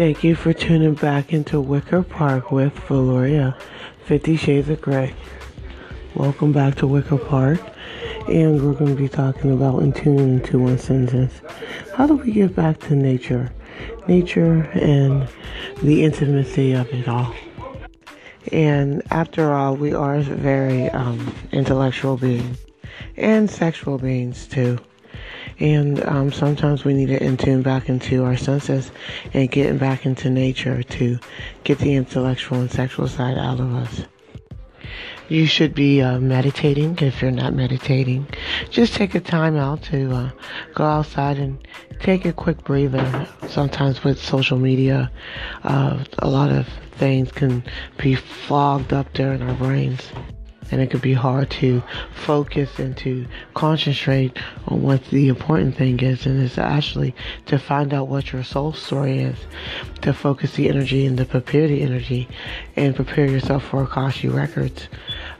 Thank you for tuning back into Wicker Park with Valoria, Fifty Shades of Grey. Welcome back to Wicker Park, and we're going to be talking about and tuning into one sentence. How do we get back to nature? Nature and the intimacy of it all. And after all, we are very um, intellectual beings and sexual beings too. And um, sometimes we need to tune back into our senses and getting back into nature to get the intellectual and sexual side out of us. You should be uh, meditating if you're not meditating. Just take a time out to uh, go outside and take a quick breather. Sometimes with social media, uh, a lot of things can be fogged up there in our brains and it could be hard to focus and to concentrate on what the important thing is and it's actually to find out what your soul story is to focus the energy and to prepare the energy and prepare yourself for Akashic Records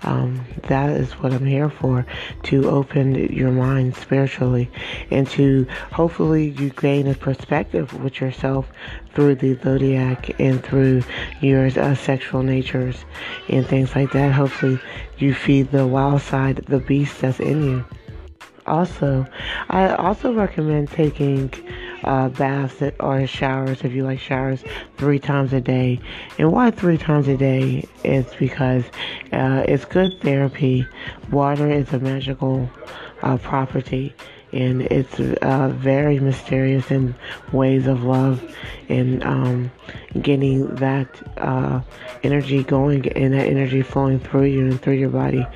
um, that is what I'm here for to open your mind spiritually and to hopefully you gain a perspective with yourself through the zodiac and through your uh, sexual natures and things like that. Hopefully you feed the wild side, the beast that's in you. Also, I also recommend taking uh, baths or showers if you like showers three times a day. And why three times a day is because uh, it's good therapy. Water is a magical uh, property and it's uh, very mysterious in ways of love and um, getting that uh, energy going and that energy flowing through you and through your body.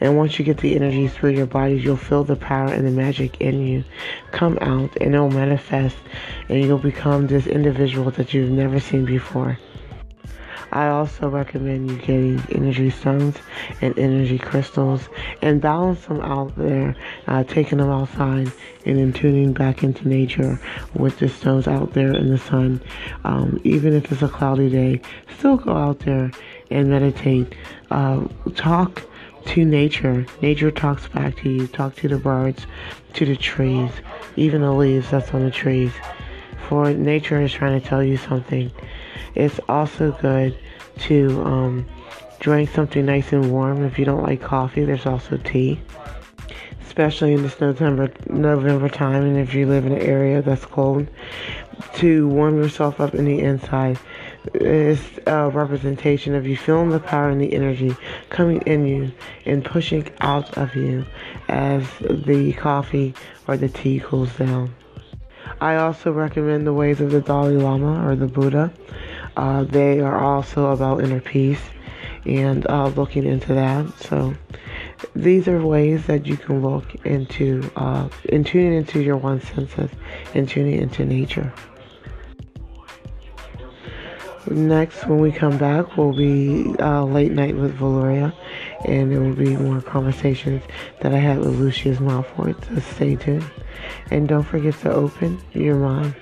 And once you get the energy through your body, you'll feel the power and the magic in you come out and it'll manifest and you'll become this individual that you've never seen before. I also recommend you getting energy stones and energy crystals and balance them out there, uh, taking them outside and then tuning back into nature with the stones out there in the sun. Um, even if it's a cloudy day, still go out there and meditate. Uh, talk to nature. Nature talks back to you. Talk to the birds, to the trees, even the leaves that's on the trees. For nature is trying to tell you something. It's also good to um, drink something nice and warm. If you don't like coffee, there's also tea, especially in this November November time. And if you live in an area that's cold, to warm yourself up in the inside is a representation of you feeling the power and the energy coming in you and pushing out of you as the coffee or the tea cools down. I also recommend the ways of the Dalai Lama or the Buddha. Uh, they are also about inner peace and uh, looking into that. So these are ways that you can look into uh, and tuning into your one senses and tuning into nature. Next, when we come back, will be uh, late night with Valoria, and there will be more conversations that I had with Lucius Malfoy. So stay tuned, and don't forget to open your mind.